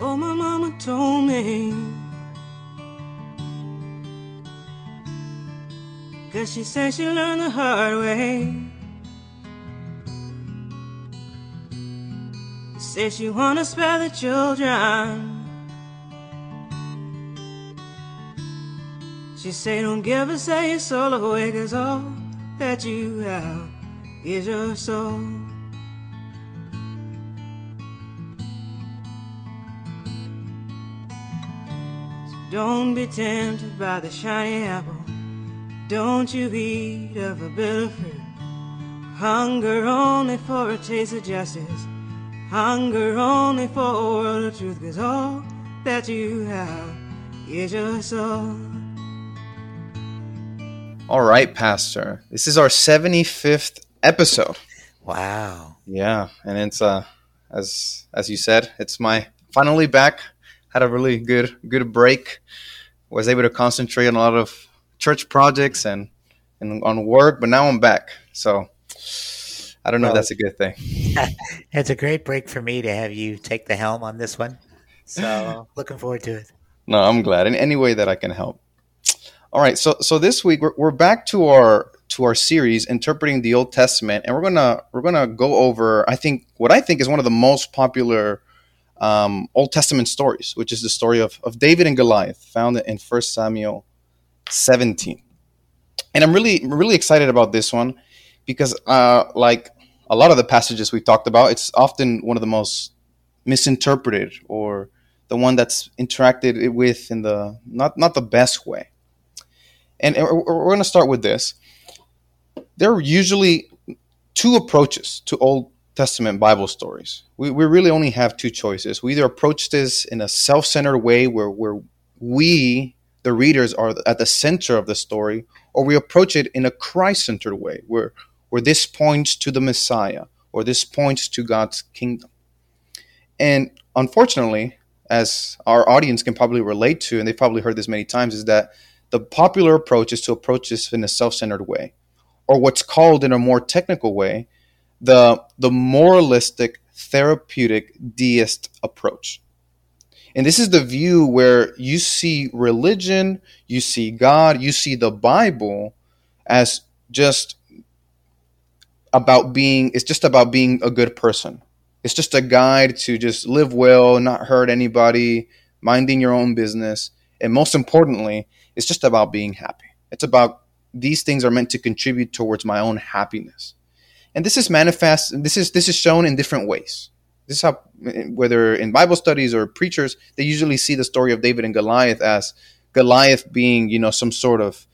Oh, my mama told me. Cause she said she learned the hard way. Said she wanna spare the children. She say don't give us your soul away Cause all that you have is your soul Don't be tempted by the shiny apple Don't you eat of a bitter fruit Hunger only for a taste of justice Hunger only for a world of truth Cause all that you have is your soul all right, Pastor. This is our 75th episode. Wow. Yeah, and it's uh as as you said, it's my finally back. Had a really good good break. Was able to concentrate on a lot of church projects and and on work, but now I'm back. So I don't know well, if that's a good thing. it's a great break for me to have you take the helm on this one. So looking forward to it. No, I'm glad in any way that I can help. All right, so so this week we're, we're back to our to our series interpreting the Old Testament, and we're gonna we're gonna go over I think what I think is one of the most popular um, Old Testament stories, which is the story of of David and Goliath, found in First Samuel 17. And I'm really really excited about this one because uh, like a lot of the passages we talked about, it's often one of the most misinterpreted or the one that's interacted with in the not not the best way. And we're going to start with this. There are usually two approaches to Old Testament Bible stories. We, we really only have two choices. We either approach this in a self centered way where, where we, the readers, are at the center of the story, or we approach it in a Christ centered way where, where this points to the Messiah or this points to God's kingdom. And unfortunately, as our audience can probably relate to, and they've probably heard this many times, is that the popular approach is to approach this in a self-centered way, or what's called in a more technical way, the the moralistic therapeutic deist approach. And this is the view where you see religion, you see God, you see the Bible as just about being it's just about being a good person. It's just a guide to just live well, not hurt anybody, minding your own business, and most importantly, it's just about being happy. It's about these things are meant to contribute towards my own happiness. And this is manifest this is this is shown in different ways. This is how whether in Bible studies or preachers, they usually see the story of David and Goliath as Goliath being, you know, some sort of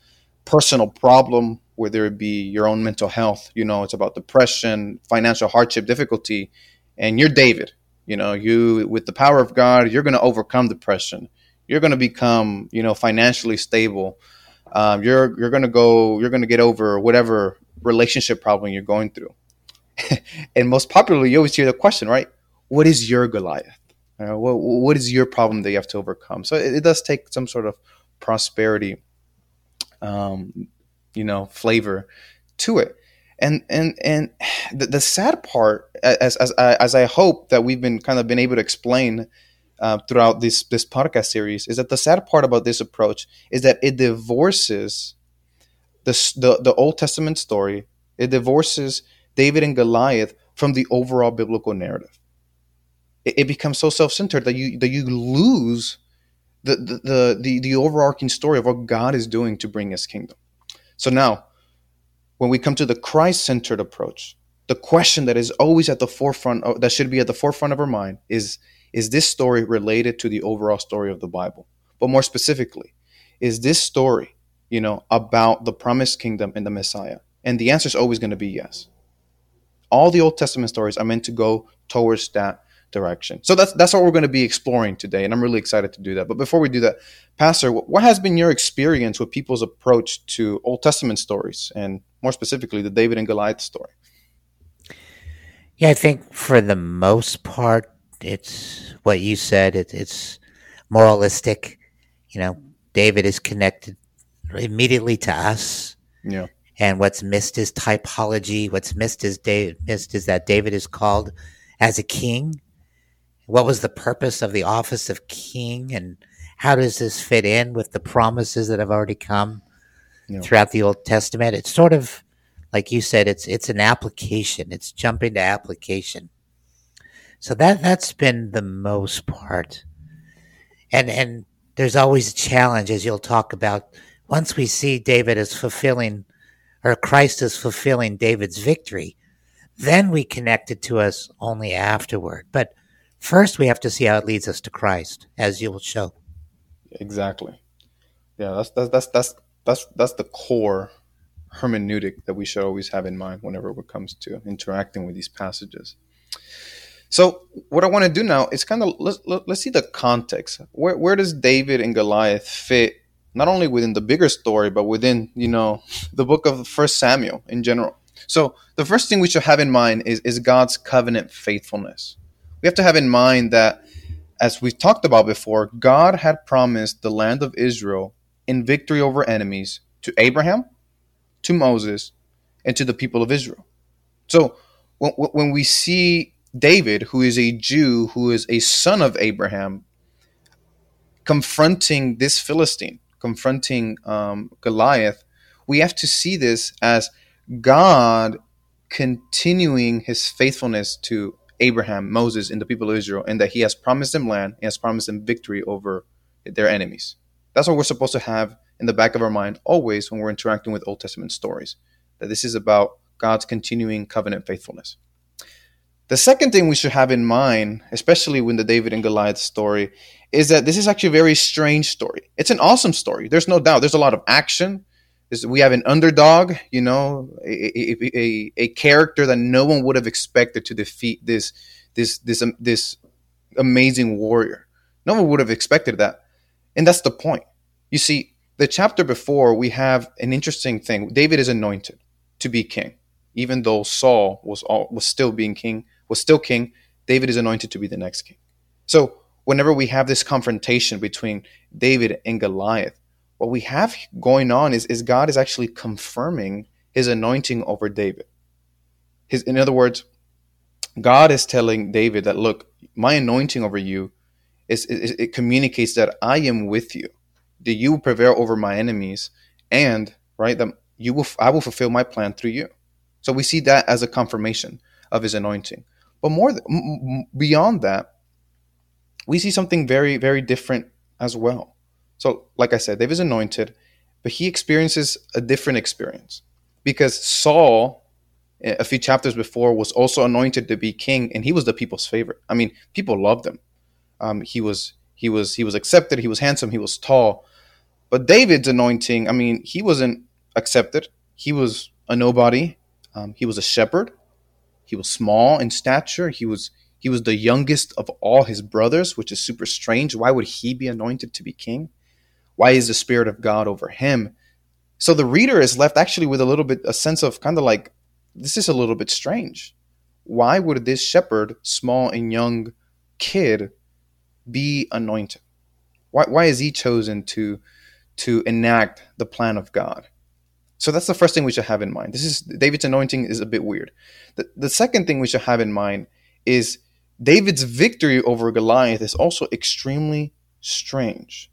personal problem, whether it be your own mental health, you know, it's about depression, financial hardship, difficulty, and you're David. You know, you with the power of God, you're going to overcome depression you're going to become you know financially stable um, you're you're to go you're to get over whatever relationship problem you're going through. And most popularly you always hear the question right? What is your goliath? Uh, what, what is your problem that you have to overcome? So it, it does take some sort of prosperity um, you know flavor to it. And and and the, the sad part as, as as i hope that we've been kind of been able to explain uh, throughout this this podcast series is that the sad part about this approach is that it divorces the, the the Old Testament story. It divorces David and Goliath from the overall biblical narrative. It, it becomes so self centered that you that you lose the, the the the the overarching story of what God is doing to bring His kingdom. So now, when we come to the Christ centered approach, the question that is always at the forefront of, that should be at the forefront of our mind is is this story related to the overall story of the Bible? But more specifically, is this story, you know, about the promised kingdom and the Messiah? And the answer is always going to be yes. All the Old Testament stories are meant to go towards that direction. So that's that's what we're going to be exploring today, and I'm really excited to do that. But before we do that, Pastor, what has been your experience with people's approach to Old Testament stories, and more specifically, the David and Goliath story? Yeah, I think for the most part, it's what you said. It, it's moralistic. You know, David is connected immediately to us. Yeah. And what's missed is typology. What's missed is David, missed is that David is called as a king, what was the purpose of the office of king and how does this fit in with the promises that have already come Yeah. throughout the Old Testament? It's sort of like you said, it's it's an application. It's jumping to application. So that that's been the most part. And and there's always a challenge as you'll talk about once we see David as fulfilling or Christ is fulfilling David's victory, then we connect it to us only afterward. But first we have to see how it leads us to Christ, as you will show. Exactly. Yeah, that's that's that's that's that's that's the core hermeneutic that we should always have in mind whenever it comes to interacting with these passages. So, what I want to do now is kind of let's let's see the context. Where where does David and Goliath fit not only within the bigger story but within, you know, the book of First Samuel in general. So, the first thing we should have in mind is is God's covenant faithfulness. We have to have in mind that as we've talked about before, God had promised the land of Israel in victory over enemies to Abraham, to Moses, and to the people of Israel. So when, when we see David, who is a Jew, who is a son of Abraham, confronting this Philistine, confronting um, Goliath, we have to see this as God continuing his faithfulness to Abraham, Moses, and the people of Israel, and that he has promised them land, he has promised them victory over their enemies. That's what we're supposed to have in the back of our mind always when we're interacting with Old Testament stories. That this is about God's continuing covenant faithfulness. The second thing we should have in mind, especially when the David and Goliath story, is that this is actually a very strange story. It's an awesome story. There's no doubt. There's a lot of action. We have an underdog, you know, a, a, a, a character that no one would have expected to defeat this this this um, this amazing warrior. No one would have expected that, and that's the point. You see, the chapter before we have an interesting thing. David is anointed to be king, even though Saul was all, was still being king, was still king. David is anointed to be the next king. So whenever we have this confrontation between David and Goliath, what we have going on is, is God is actually confirming his anointing over David. His, in other words, God is telling David that, look, my anointing over you is, is it communicates that I am with you, that you will prevail over my enemies, and right that you will I will fulfill my plan through you. So we see that as a confirmation of his anointing. But more th- beyond that, we see something very very different as well. So, like I said, David is anointed, but he experiences a different experience because Saul, a few chapters before, was also anointed to be king, and he was the people's favorite. I mean, people loved him. Um, he was he was he was accepted. He was handsome. He was tall. But David's anointing, I mean, he wasn't accepted. He was a nobody. Um, he was a shepherd. He was small in stature. He was he was the youngest of all his brothers, which is super strange. Why would he be anointed to be king? Why is the Spirit of God over him? So the reader is left actually with a little bit a sense of kind of like this is a little bit strange. Why would this shepherd, small and young kid, be anointed? Why, why is he chosen to to enact the plan of God? So that's the first thing we should have in mind. This is David's anointing is a bit weird. The, the second thing we should have in mind is David's victory over Goliath is also extremely strange.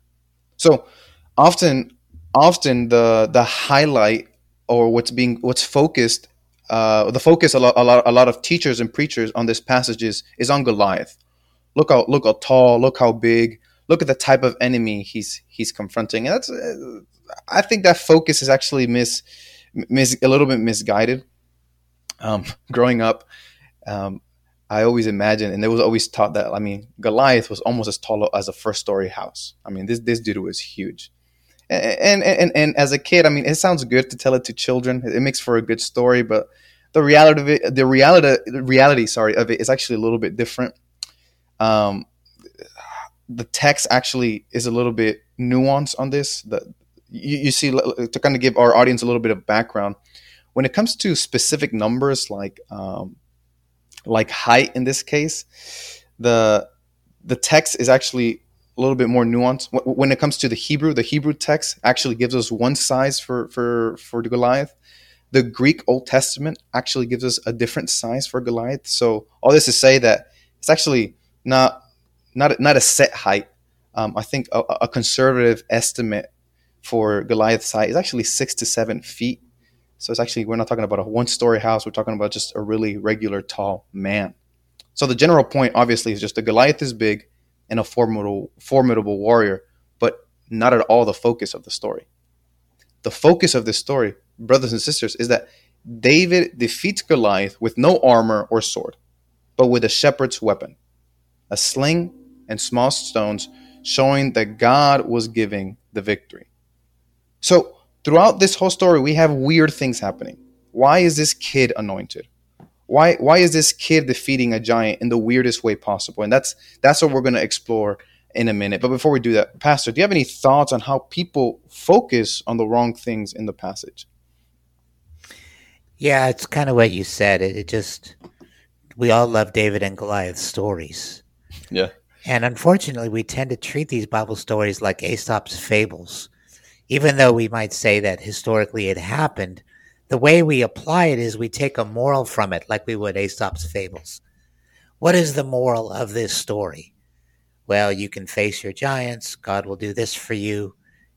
So often, often the the highlight or what's being what's focused, uh, the focus a lot, a lot a lot of teachers and preachers on this passage is, is on Goliath. Look how look how tall, look how big, look at the type of enemy he's he's confronting. And that's I think that focus is actually mis, mis a little bit misguided. Um, growing up, um, I always imagined, and there was always taught that I mean Goliath was almost as tall as a first story house. I mean this this dude was huge. And, and and and as a kid, I mean, it sounds good to tell it to children. It makes for a good story, but the reality of it, the reality, the reality, sorry, of it is actually a little bit different. Um, the text actually is a little bit nuanced on this. The you, you see to kind of give our audience a little bit of background when it comes to specific numbers like um, like height in this case the the text is actually a little bit more nuanced. When it comes to the hebrew the hebrew text actually gives us one size for for for the goliath. The greek old testament actually gives us a different size for goliath. So all this to say that it's actually not not not a set height. Um, I think a, a, conservative estimate for Goliath's height is actually six to seven feet. So it's actually we're not talking about a one-story house. We're talking about just a really regular tall man. So the general point, obviously, is just that Goliath is big and a formidable formidable warrior, but not at all the focus of the story. The focus of this story, brothers and sisters, is that David defeats Goliath with no armor or sword, but with a shepherd's weapon, a sling and small stones, showing that God was giving the victory. So, throughout this whole story, we have weird things happening. Why is this kid anointed? Why why is this kid defeating a giant in the weirdest way possible? And that's that's what we're going to explore in a minute. But before we do that, Pastor, do you have any thoughts on how people focus on the wrong things in the passage? Yeah, it's kind of what you said. It, it just we all love David and Goliath stories. Yeah. And unfortunately, we tend to treat these Bible stories like Aesop's fables. Even though we might say that historically it happened, the way we apply it is we take a moral from it, like we would Aesop's fables. What is the moral of this story? Well, you can face your giants. God will do this for you.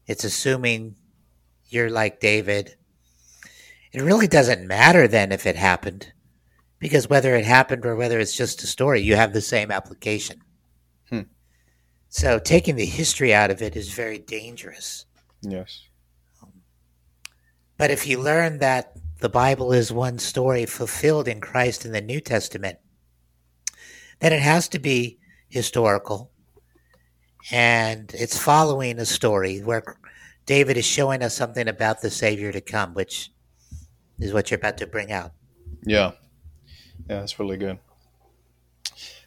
It's assuming you're like David it really doesn't matter then if it happened, because whether it happened or whether it's just a story, you have the same application. Hmm. So taking the history out of it is very dangerous. Yes. but if you learn that the Bible is one story fulfilled in Christ in the New Testament, then it has to be historical. And it's following a story where David is showing us something about the Savior to come, which is what you're about to bring out. Yeah. Yeah, that's really good.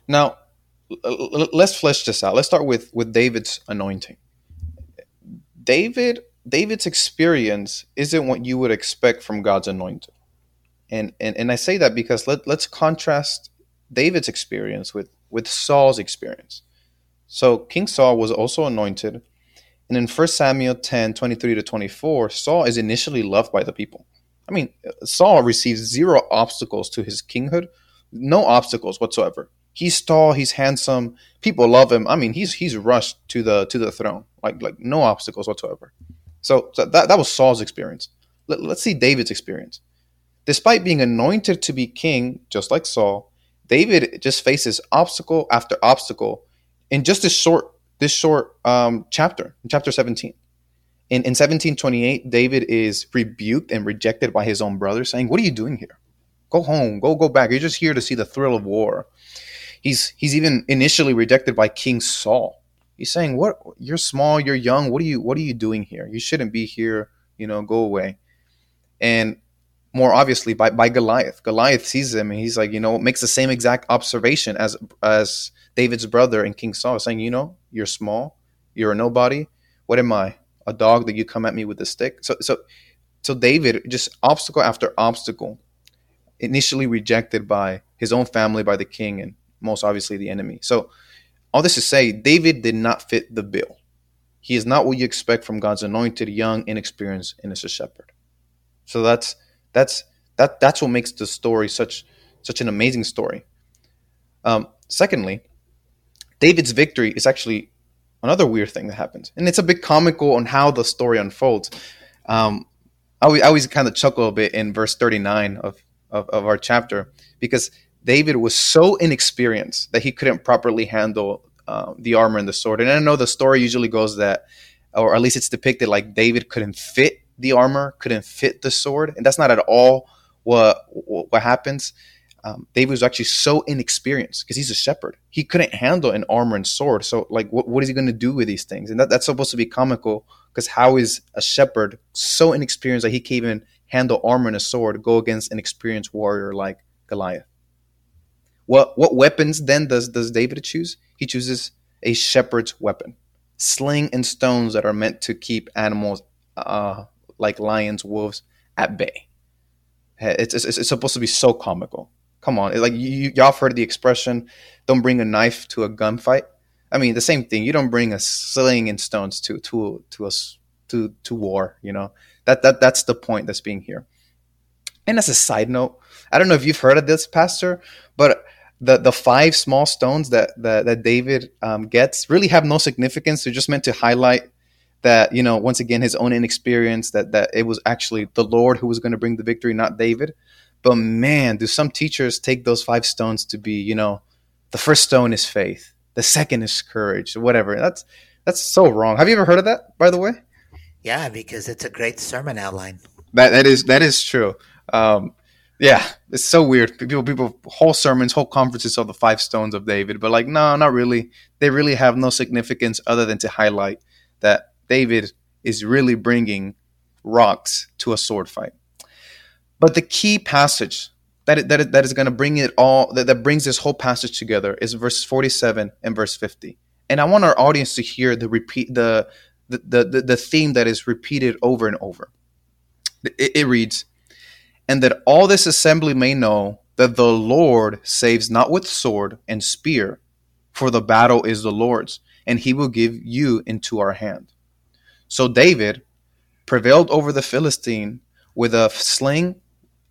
Now, let's flesh this out. Let's start with with David's anointing. David David's experience isn't what you would expect from God's anointed. And and, and I say that because let, let's contrast David's experience with with Saul's experience. So King Saul was also anointed. And in 1 Samuel 10, 23 to 24, Saul is initially loved by the people. I mean, Saul receives zero obstacles to his kinghood, no obstacles whatsoever. He's tall, he's handsome, people love him. I mean, he's he's rushed to the to the throne, like like no obstacles whatsoever. So, so that that was Saul's experience. Let, let's see David's experience. Despite being anointed to be king, just like Saul, David just faces obstacle after obstacle in just this short this short um, chapter, chapter 17. In, in 1728, David is rebuked and rejected by his own brother, saying, What are you doing here? Go home, go go back. You're just here to see the thrill of war. He's he's even initially rejected by King Saul. He's saying, What you're small, you're young, what are you what are you doing here? You shouldn't be here, you know, go away. And more obviously by, by Goliath. Goliath sees him and he's like, you know, makes the same exact observation as as David's brother and King Saul, saying, you know, you're small, you're a nobody. What am I? a dog that you come at me with a stick. So so so David just obstacle after obstacle, initially rejected by his own family, by the king, and most obviously the enemy. So all this to say, David did not fit the bill. He is not what you expect from God's anointed, young, inexperienced, innocent shepherd. So that's that's that that's what makes the story such such an amazing story. Um, secondly, David's victory is actually another weird thing that happens, and it's a bit comical on how the story unfolds. Um, I, always, I always kind of chuckle a bit in verse 39 of, of, of our chapter because David was so inexperienced that he couldn't properly handle uh, the armor and the sword. And I know the story usually goes that, or at least it's depicted like David couldn't fit the armor, couldn't fit the sword, and that's not at all what what happens um, David was actually so inexperienced because he's a shepherd. He couldn't handle an armor and sword. So, like, what, what is he going to do with these things? And that, that's supposed to be comical because how is a shepherd so inexperienced that he can't even handle armor and a sword go against an experienced warrior like Goliath? What what weapons then does does David choose? He chooses a shepherd's weapon, sling and stones that are meant to keep animals uh, like lions, wolves at bay. It's, it's, it's supposed to be so comical Come on, like you, y'all heard the expression, "Don't bring a knife to a gunfight." I mean, the same thing. You don't bring a sling and stones to to to us to to war. You know that that that's the point that's being here. And as a side note, I don't know if you've heard of this, Pastor, but the the five small stones that that, that David um, gets really have no significance. They're just meant to highlight that you know once again his own inexperience that that it was actually the Lord who was going to bring the victory, not David. But man, do some teachers take those five stones to be you know the first stone is faith, the second is courage, whatever. That's that's so wrong. Have you ever heard of that, by the way? Yeah, because it's a great sermon outline. That that is that is true. Um, yeah, it's so weird. People, people, whole sermons, whole conferences of the five stones of David, but like, no, not really. They really have no significance other than to highlight that David is really bringing rocks to a sword fight. But the key passage that that, that is going to bring it all that, that brings this whole passage together is verse 47 and verse 50. And I want our audience to hear the repeat the the the, the theme that is repeated over and over. It, it reads, and that all this assembly may know that the Lord saves not with sword and spear, for the battle is the Lord's, and he will give you into our hand. So David prevailed over the Philistine with a sling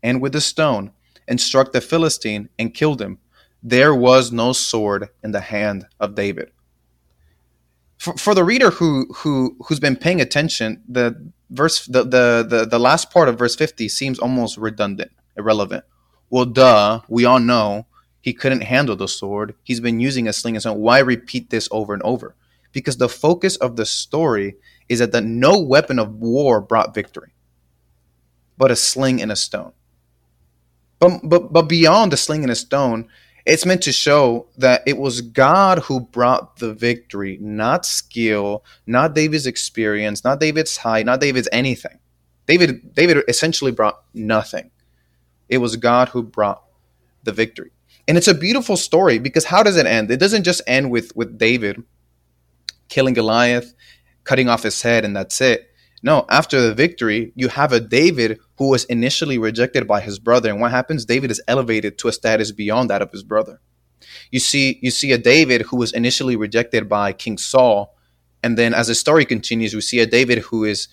and with a stone, and struck the Philistine and killed him. There was no sword in the hand of David. For, for the reader who who who's been paying attention, the verse the, the the the last part of verse 50 seems almost redundant irrelevant. Well duh we all know he couldn't handle the sword. He's been using a sling and so why repeat this over and over? Because the focus of the story is that the no weapon of war brought victory but a sling and a stone. But but but beyond the sling and a stone it's meant to show that it was God who brought the victory, not skill, not David's experience, not David's height, not David's anything. David David essentially brought nothing. It was God who brought the victory. And it's a beautiful story because how does it end? It doesn't just end with with David killing Goliath, cutting off his head and that's it. No, after the victory, you have a David who was initially rejected by his brother. And what happens? David is elevated to a status beyond that of his brother. You see, you see a David who was initially rejected by King Saul, and then as the story continues, we see a David who is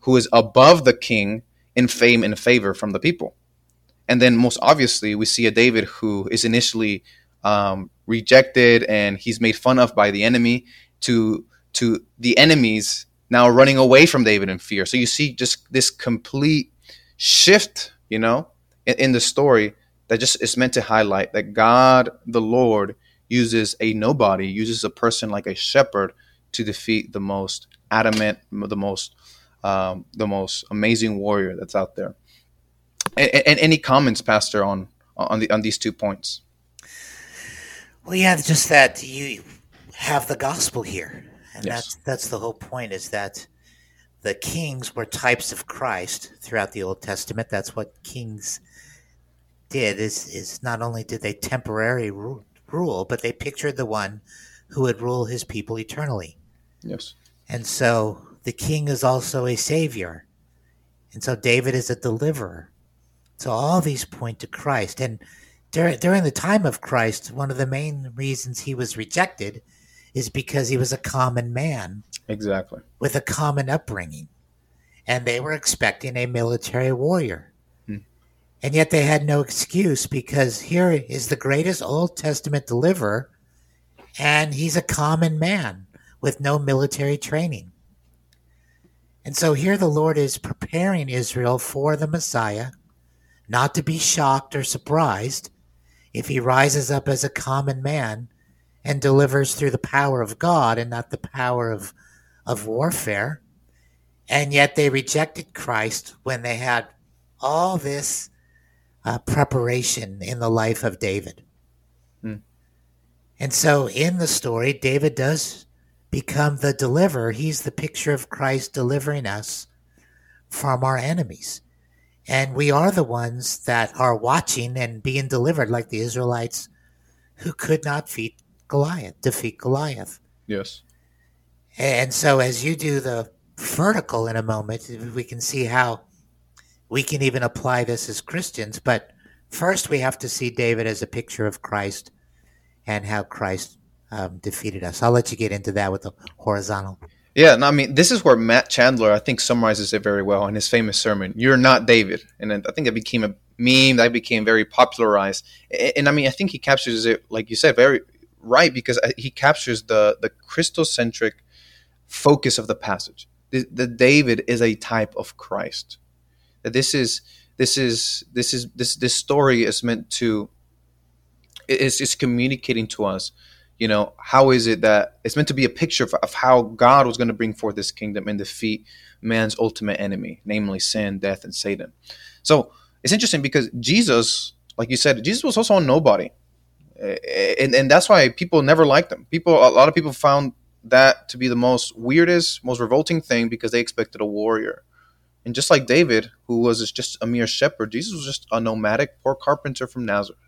who is above the king in fame and favor from the people. And then most obviously, we see a David who is initially um, rejected and he's made fun of by the enemy to to the enemies now running away from David in fear. So you see just this complete shift, you know, in, in the story that just is meant to highlight that God, the Lord, uses a nobody, uses a person like a shepherd to defeat the most adamant, the most, um, the most amazing warrior that's out there. And, and, any comments, Pastor, on on the on these two points? Well, yeah, just that you have the gospel here, and Yes. that's that's the whole point. Is that the kings were types of Christ throughout the Old Testament. That's what kings did. Is is not only did they temporarily ru- rule, but they pictured the one who would rule his people eternally. Yes. And so the king is also a savior. And so David is a deliverer. So all these point to Christ. And during, during the time of Christ, one of the main reasons he was rejected is because he was a common man Exactly. with a common upbringing. And they were expecting a military warrior. Hmm. And yet they had no excuse because here is the greatest Old Testament deliverer, and he's a common man with no military training. And so here the Lord is preparing Israel for the Messiah, not to be shocked or surprised if he rises up as a common man and delivers through the power of God and not the power of, of warfare. And yet they rejected Christ when they had all this uh, preparation in the life of David. Hmm. And so in the story, David does become the deliverer. He's the picture of Christ delivering us from our enemies. And we are the ones that are watching and being delivered, like the Israelites who could not defeat Goliath, defeat Goliath. Yes. And so, as you do the vertical in a moment, we can see how we can even apply this as Christians. But first, we have to see David as a picture of Christ and how Christ um, defeated us. I'll let you get into that with the horizontal. Yeah, no, I mean, this is where Matt Chandler, I think, summarizes it very well in his famous sermon. You're not David, and I think it became a meme that became very popularized. And, and I mean, I think he captures it, like you said, very right because uh, he captures the the Christocentric focus of the passage. The David is a type of Christ. That this is this is this is this this story is meant to is is communicating to us you know how is it that it's meant to be a picture of, of how god was going to bring forth this kingdom and defeat man's ultimate enemy namely sin death and satan so it's interesting because jesus like you said jesus was also a nobody and, and that's why people never liked them. people a lot of people found that to be the most weirdest most revolting thing because they expected a warrior and just like david who was just a mere shepherd jesus was just a nomadic poor carpenter from nazareth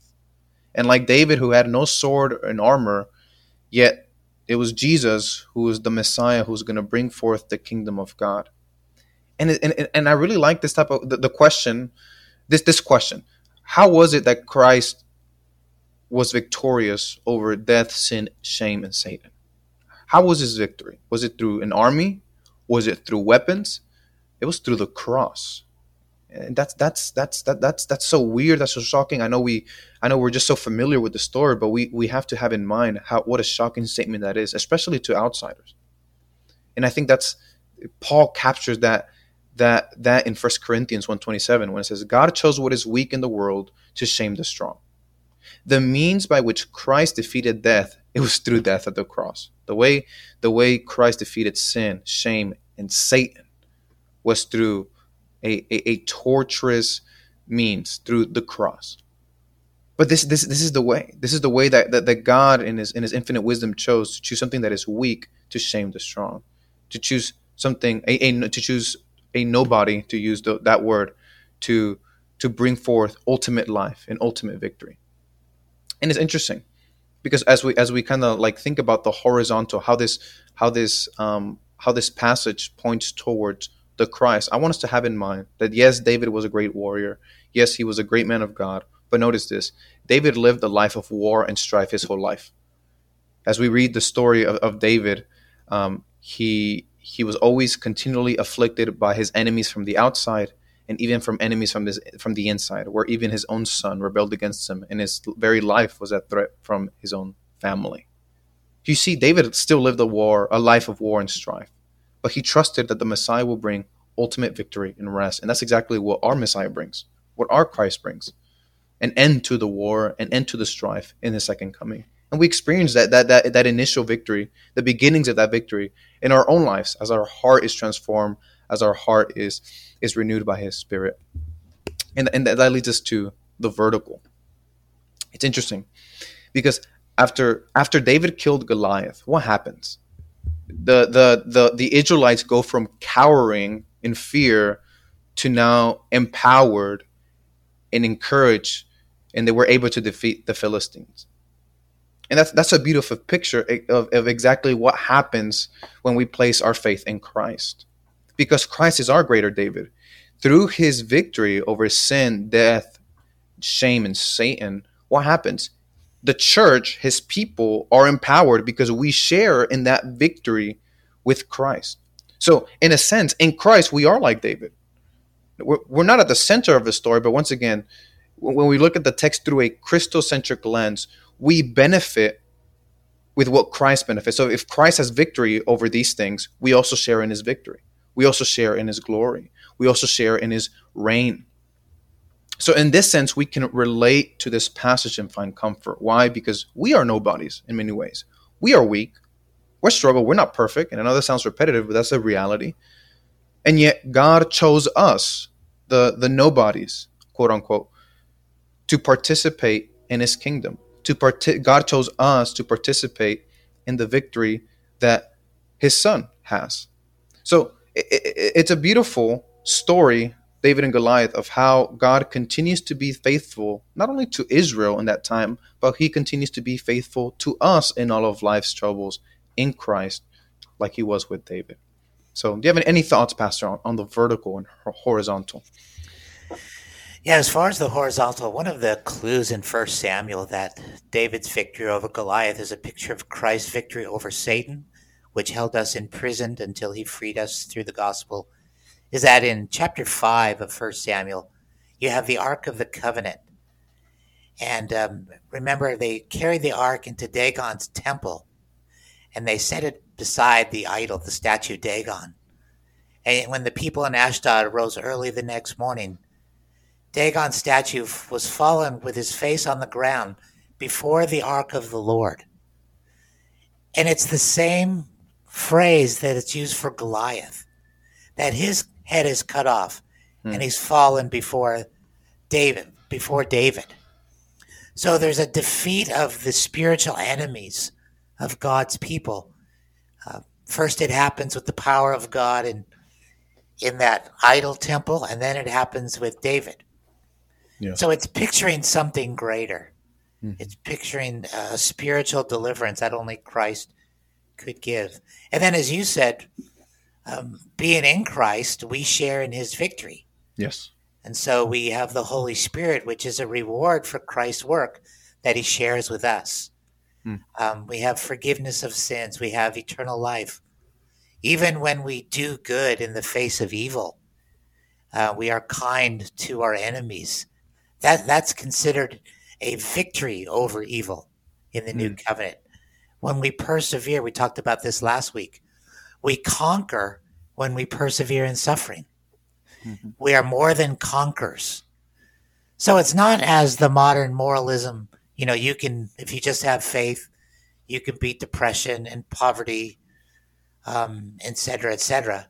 and like David, who had no sword and armor, yet it was Jesus who was the Messiah who's going to bring forth the kingdom of God. And, and, and I really like this type of the, the question, this, this question. How was it that Christ was victorious over death, sin, shame, and Satan? How was his victory? Was it through an army? Was it through weapons? It was through the cross and that's that's that's that, that's that's so weird that's so shocking i know we i know we're just so familiar with the story but we we have to have in mind how what a shocking statement that is especially to outsiders and i think that's paul captures that that that in First corinthians 127 when it says god chose what is weak in the world to shame the strong the means by which christ defeated death it was through death at the cross the way the way christ defeated sin shame and satan was through a, a, a torturous means through the cross. But this this this is the way. This is the way that, that, that God in his in his infinite wisdom chose to choose something that is weak to shame the strong. To choose something a, a to choose a nobody to use the, that word to to bring forth ultimate life and ultimate victory. And it's interesting because as we as we kind of like think about the horizontal how this how this um how this passage points towards the Christ, I want us to have in mind that yes, David was a great warrior. Yes, he was a great man of God. But notice this David lived a life of war and strife his whole life. As we read the story of, of David, um, he he was always continually afflicted by his enemies from the outside and even from enemies from this from the inside, where even his own son rebelled against him, and his very life was at threat from his own family. You see, David still lived a war, a life of war and strife but he trusted that the Messiah will bring ultimate victory and rest. And that's exactly what our Messiah brings, what our Christ brings an end to the war, an end to the strife in the second coming. And we experience that, that, that, that initial victory, the beginnings of that victory in our own lives as our heart is transformed, as our heart is, is renewed by his spirit. And, and that leads us to the vertical. It's interesting because after after David killed Goliath, what happens? the the the the Israelites go from cowering in fear to now empowered and encouraged, and they were able to defeat the Philistines. And that's that's a beautiful picture of, of exactly what happens when we place our faith in Christ. Because Christ is our greater David. Through his victory over sin, death, shame, and Satan, what happens? the church, his people, are empowered because we share in that victory with Christ. So, in a sense, in Christ, we are like David. We're, we're not at the center of the story, but once again, when we look at the text through a Christocentric lens, we benefit with what Christ benefits. So, if Christ has victory over these things, we also share in his victory. We also share in his glory. We also share in his reign. So, in this sense, we can relate to this passage and find comfort. Why? Because we are nobodies in many ways. We are weak. We're struggle. We're not perfect. And I know that sounds repetitive, but that's the reality. And yet, God chose us, the, the nobodies, quote unquote, to participate in his kingdom. To part- God chose us to participate in the victory that his son has. So, it, it, it's a beautiful story David and Goliath of how God continues to be faithful not only to Israel in that time, but he continues to be faithful to us in all of life's troubles in Christ, like he was with David. So, do you have any thoughts, Pastor, on, on the vertical and horizontal? Yeah, as far as the horizontal, one of the clues in First Samuel that David's victory over Goliath is a picture of Christ's victory over Satan which held us imprisoned until he freed us through the gospel, is that in chapter 5 of 1 Samuel, you have the Ark of the Covenant. And um, remember, they carried the Ark into Dagon's temple and they set it beside the idol, the statue Dagon. And when the people in Ashdod arose early the next morning, Dagon's statue was fallen with his face on the ground before the ark of the Lord. And it's the same phrase that it's used for Goliath that his head is cut off hmm. and he's fallen before David, before David. So there's a defeat of the spiritual enemies of God's people. Uh, first, it happens with the power of God in in that idol temple, and then it happens with David. Yeah. So it's picturing something greater. Mm. It's picturing a spiritual deliverance that only Christ could give. And then, as you said, um, being in Christ, we share in his victory. Yes. And so we have the Holy Spirit, which is a reward for Christ's work that he shares with us. Mm. Um, we have forgiveness of sins, we have eternal life. Even when we do good in the face of evil, uh, we are kind to our enemies. That that's considered a victory over evil in the mm. new hmm. covenant. When we persevere, we talked about this last week. We conquer when we persevere in suffering. Mm-hmm. We are more than conquerors. So it's not as the modern moralism, you know, you can, if you just have faith, you can beat depression and poverty, um, et cetera, et cetera.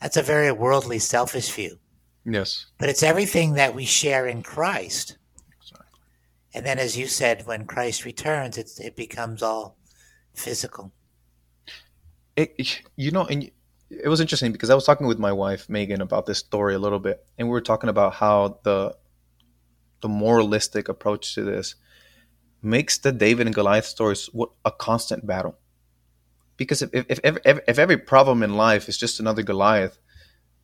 That's a very worldly, selfish view. Yes. But it's everything that we share in Christ. Exactly. And then, as you said, when Christ returns, it, it becomes all physical. It, you know, and it was interesting because I was talking with my wife Megan about this story a little bit, and we were talking about how the the moralistic approach to this makes the David and Goliath stories a constant battle. Because if if, if, if, if every problem in life is just another Goliath,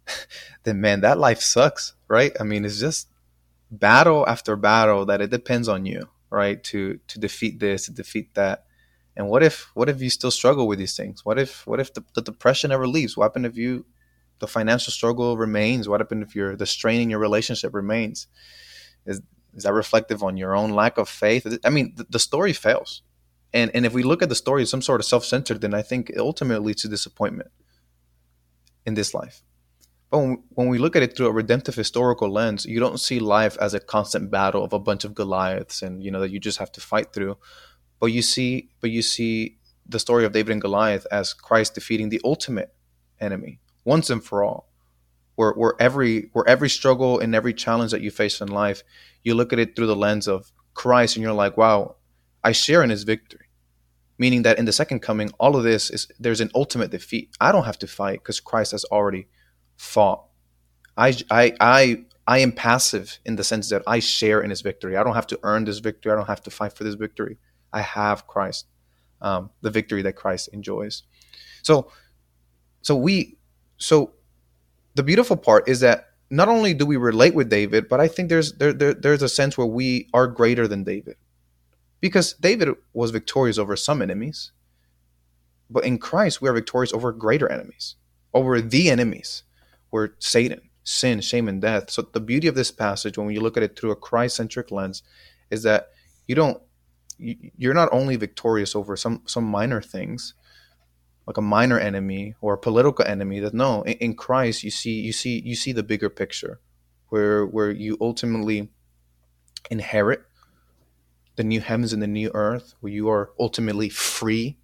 then man, that life sucks, right? I mean, it's just battle after battle that it depends on you, right? To to defeat this, to defeat that. And what if what if you still struggle with these things? What if what if the, the depression never leaves? What happens if you the financial struggle remains? What happens if your the strain in your relationship remains? Is is that reflective on your own lack of faith? I mean, the, the story fails. And and if we look at the story as some sort of self-centered, then I think it ultimately leads to disappointment in this life. But when, when we look at it through a redemptive historical lens, you don't see life as a constant battle of a bunch of Goliaths and you know that you just have to fight through. But you see, but you see the story of David and Goliath as Christ defeating the ultimate enemy once and for all. Where, where every where every struggle and every challenge that you face in life, you look at it through the lens of Christ, and you're like, wow, I share in His victory. Meaning that in the second coming, all of this is there's an ultimate defeat. I don't have to fight because Christ has already fought. I, I, I, I am passive in the sense that I share in his victory. I don't have to earn this victory. I don't have to fight for this victory. I have Christ, um, the victory that Christ enjoys. So, so we, so the beautiful part is that not only do we relate with David, but I think there's there, there there's a sense where we are greater than David, because David was victorious over some enemies, but in Christ we are victorious over greater enemies, over the enemies were Satan, sin, shame, and death. So the beauty of this passage, when you look at it through a Christ-centric lens, is that you don't you're not only victorious over some some minor things like a minor enemy or a political enemy that no in, in, christ you see you see you see the bigger picture where where you ultimately inherit the new heavens and the new earth where you are ultimately free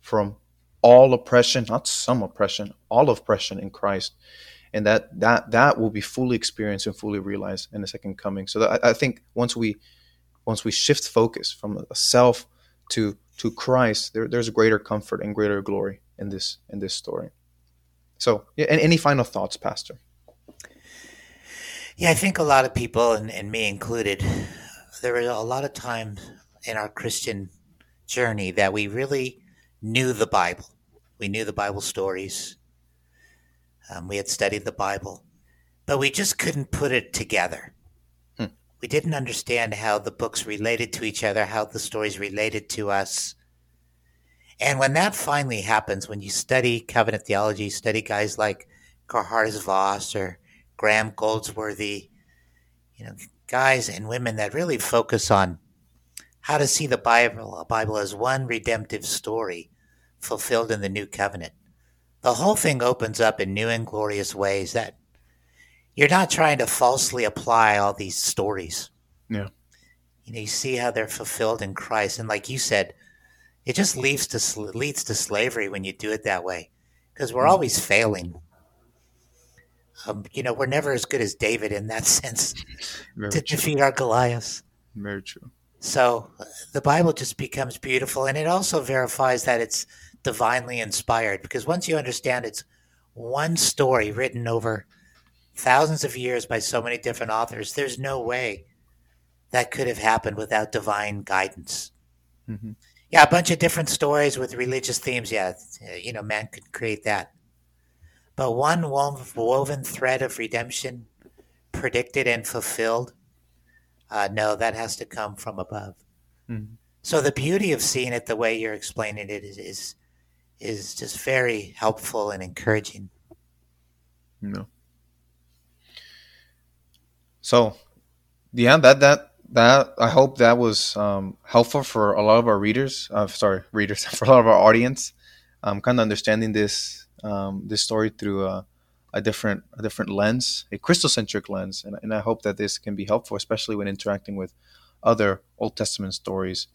from all oppression not some oppression all oppression in christ and that that that will be fully experienced and fully realized in the second coming. So that, I, I think once we once we shift focus from a self to to Christ, there, there's greater comfort and greater glory in this in this story. So, yeah, any final thoughts, Pastor? Yeah, I think a lot of people, and, and me included, there were a lot of times in our Christian journey that we really knew the Bible. We knew the Bible stories. Um, we had studied the Bible, but we just couldn't put it together. We didn't understand how the books related to each other, how the stories related to us. And when that finally happens, when you study covenant theology, study guys like Geerhardus Vos or Graham Goldsworthy, you know, guys and women that really focus on how to see the Bible, a Bible as one redemptive story fulfilled in the new covenant. The whole thing opens up in new and glorious ways that you're not trying to falsely apply all these stories. Yeah. You know, you see how they're fulfilled in Christ, and like you said, it just leads to leads to slavery when you do it that way, because we're always failing. Um, you know, we're never as good as David in that sense Very to true. defeat our Goliaths. Very true. So uh, the Bible just becomes beautiful, and it also verifies that it's divinely inspired. Because once you understand it's one story written over thousands of years by so many different authors, there's no way that could have happened without divine guidance. hmm Yeah, a bunch of different stories with religious themes. Yeah, you know, man could create that. But one woven thread of redemption, predicted and fulfilled, uh, no, that has to come from above. Mhm. So the beauty of seeing it the way you're explaining it is is, is just very helpful and encouraging. No. So, yeah, that that that I hope that was um, helpful for a lot of our readers. Uh, sorry, readers for a lot of our audience. Um, kind of understanding this um, this story through a, a different a different lens, a Christocentric lens, and, and I hope that this can be helpful, especially when interacting with other Old Testament stories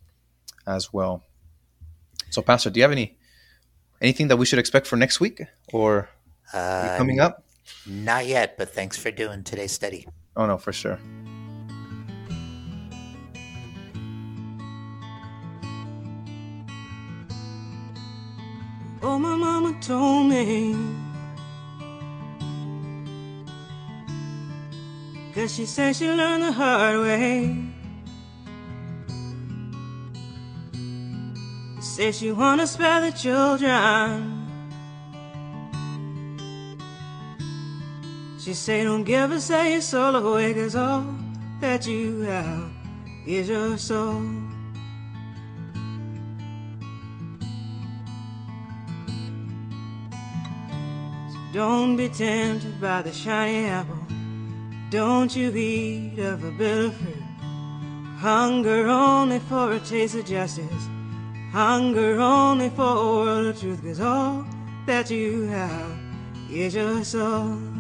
as well. So, Pastor, do you have any anything that we should expect for next week or Uh, coming up? Not yet, but thanks for doing today's study. Oh no, for sure. Oh, my mama told me. Cause she said she learned the hard way. Said she wanna spare the children. She say don't give a say soul away Cause all that you have is your soul So Don't be tempted by the shiny apple. Don't you eat of a bitter fruit. Hunger only for a taste of justice. Hunger only for a world of truth. Cause all that you have is your soul.